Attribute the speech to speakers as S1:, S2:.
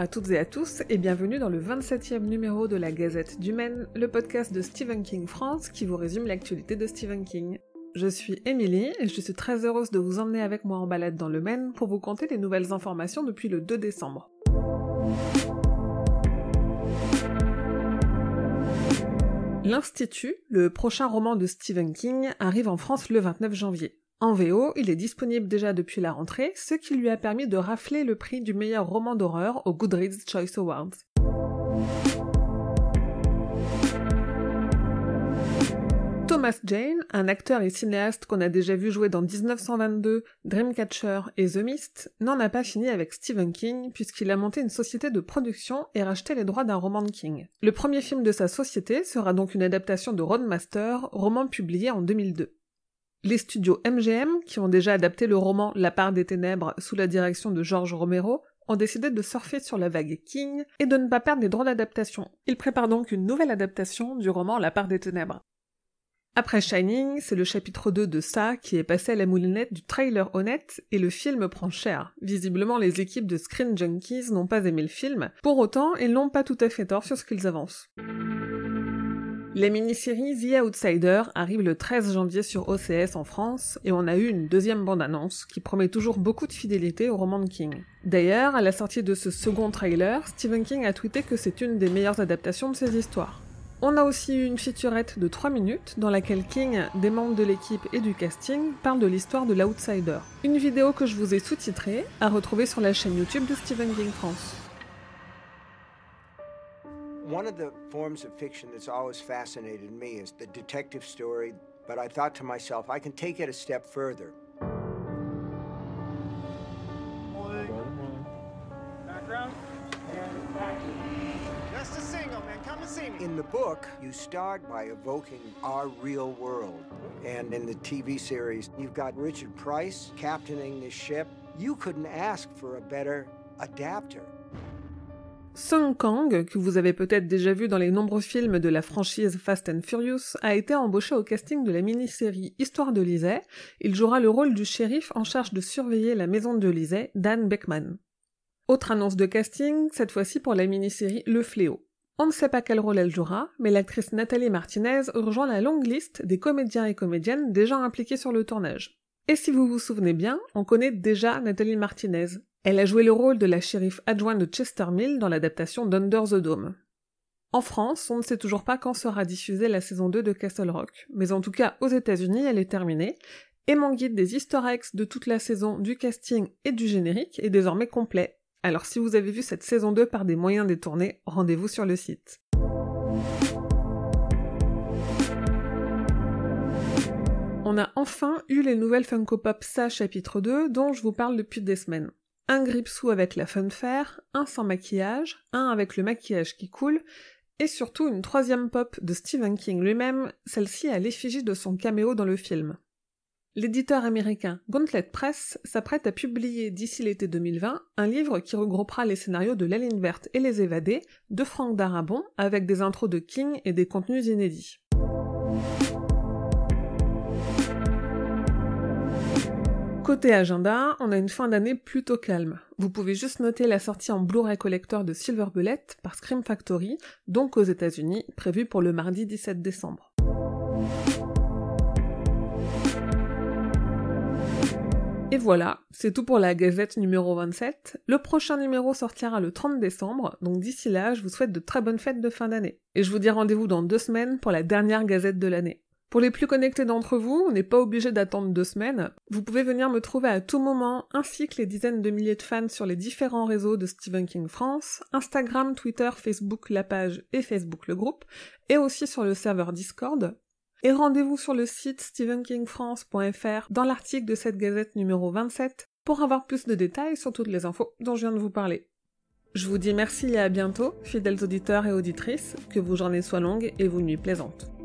S1: À toutes et à tous et bienvenue dans le 27e numéro de la Gazette du Maine, le podcast de Stephen King France qui vous résume l'actualité de Stephen King. Je suis Émilie et je suis très heureuse de vous emmener avec moi en balade dans le Maine pour vous conter les nouvelles informations depuis le 2 décembre. L'Institut, le prochain roman de Stephen King, arrive en France le 29 janvier. En VO, il est disponible déjà depuis la rentrée, ce qui lui a permis de rafler le prix du meilleur roman d'horreur au Goodreads Choice Awards. Thomas Jane, un acteur et cinéaste qu'on a déjà vu jouer dans 1922, Dreamcatcher et The Mist, n'en a pas fini avec Stephen King puisqu'il a monté une société de production et racheté les droits d'un roman de King. Le premier film de sa société sera donc une adaptation de Roadmaster, roman publié en 2002. Les studios MGM, qui ont déjà adapté le roman La part des ténèbres sous la direction de George Romero, ont décidé de surfer sur la vague King et de ne pas perdre les droits d'adaptation. Ils préparent donc une nouvelle adaptation du roman La part des ténèbres. Après Shining, c'est le chapitre 2 de ça qui est passé à la moulinette du trailer honnête et le film prend cher. Visiblement, les équipes de Screen Junkies n'ont pas aimé le film. Pour autant, ils n'ont pas tout à fait tort sur ce qu'ils avancent. La mini-série The Outsider arrive le 13 janvier sur OCS en France et on a eu une deuxième bande-annonce qui promet toujours beaucoup de fidélité au roman de King. D'ailleurs, à la sortie de ce second trailer, Stephen King a tweeté que c'est une des meilleures adaptations de ses histoires. On a aussi eu une featurette de 3 minutes dans laquelle King, des membres de l'équipe et du casting parlent de l'histoire de l'Outsider. Une vidéo que je vous ai sous-titrée à retrouver sur la chaîne YouTube de Stephen King France.
S2: One of the forms of fiction that's always fascinated me is the detective story, but I thought to myself, I can take it a step further.
S3: Background? Just a single, man. Come and see me.
S2: In the book, you start by evoking our real world. And in the TV series, you've got Richard Price captaining this ship. You couldn't ask for a better adapter.
S1: Sung Kang, que vous avez peut-être déjà vu dans les nombreux films de la franchise Fast and Furious, a été embauché au casting de la mini-série Histoire de Lisée. Il jouera le rôle du shérif en charge de surveiller la maison de Lisée, Dan Beckman. Autre annonce de casting, cette fois-ci pour la mini-série Le Fléau. On ne sait pas quel rôle elle jouera, mais l'actrice Nathalie Martinez rejoint la longue liste des comédiens et comédiennes déjà impliqués sur le tournage. Et si vous vous souvenez bien, on connaît déjà Nathalie Martinez. Elle a joué le rôle de la shérif adjointe de Chester Mill dans l'adaptation d'Under the Dome. En France, on ne sait toujours pas quand sera diffusée la saison 2 de Castle Rock, mais en tout cas aux États-Unis, elle est terminée, et mon guide des easter de toute la saison, du casting et du générique est désormais complet. Alors si vous avez vu cette saison 2 par des moyens détournés, rendez-vous sur le site. On a enfin eu les nouvelles Funko Pop SA chapitre 2 dont je vous parle depuis des semaines un gripsou avec la funfair, un sans maquillage, un avec le maquillage qui coule, et surtout une troisième pop de Stephen King lui-même, celle-ci à l'effigie de son caméo dans le film. L'éditeur américain Gauntlet Press s'apprête à publier d'ici l'été 2020 un livre qui regroupera les scénarios de La Ligne Verte et Les Évadés de Frank Darabon avec des intros de King et des contenus inédits. Côté agenda, on a une fin d'année plutôt calme. Vous pouvez juste noter la sortie en Blu-ray collector de Silver Bullet par Scream Factory, donc aux États-Unis, prévue pour le mardi 17 décembre. Et voilà, c'est tout pour la gazette numéro 27. Le prochain numéro sortira le 30 décembre, donc d'ici là, je vous souhaite de très bonnes fêtes de fin d'année. Et je vous dis rendez-vous dans deux semaines pour la dernière gazette de l'année. Pour les plus connectés d'entre vous, on n'est pas obligé d'attendre deux semaines. Vous pouvez venir me trouver à tout moment, ainsi que les dizaines de milliers de fans sur les différents réseaux de Stephen King France, Instagram, Twitter, Facebook, la page et Facebook le groupe, et aussi sur le serveur Discord. Et rendez-vous sur le site stephenkingfrance.fr dans l'article de cette gazette numéro 27 pour avoir plus de détails sur toutes les infos dont je viens de vous parler. Je vous dis merci et à bientôt, fidèles auditeurs et auditrices, que vos journées soient longues et vos nuits plaisantes.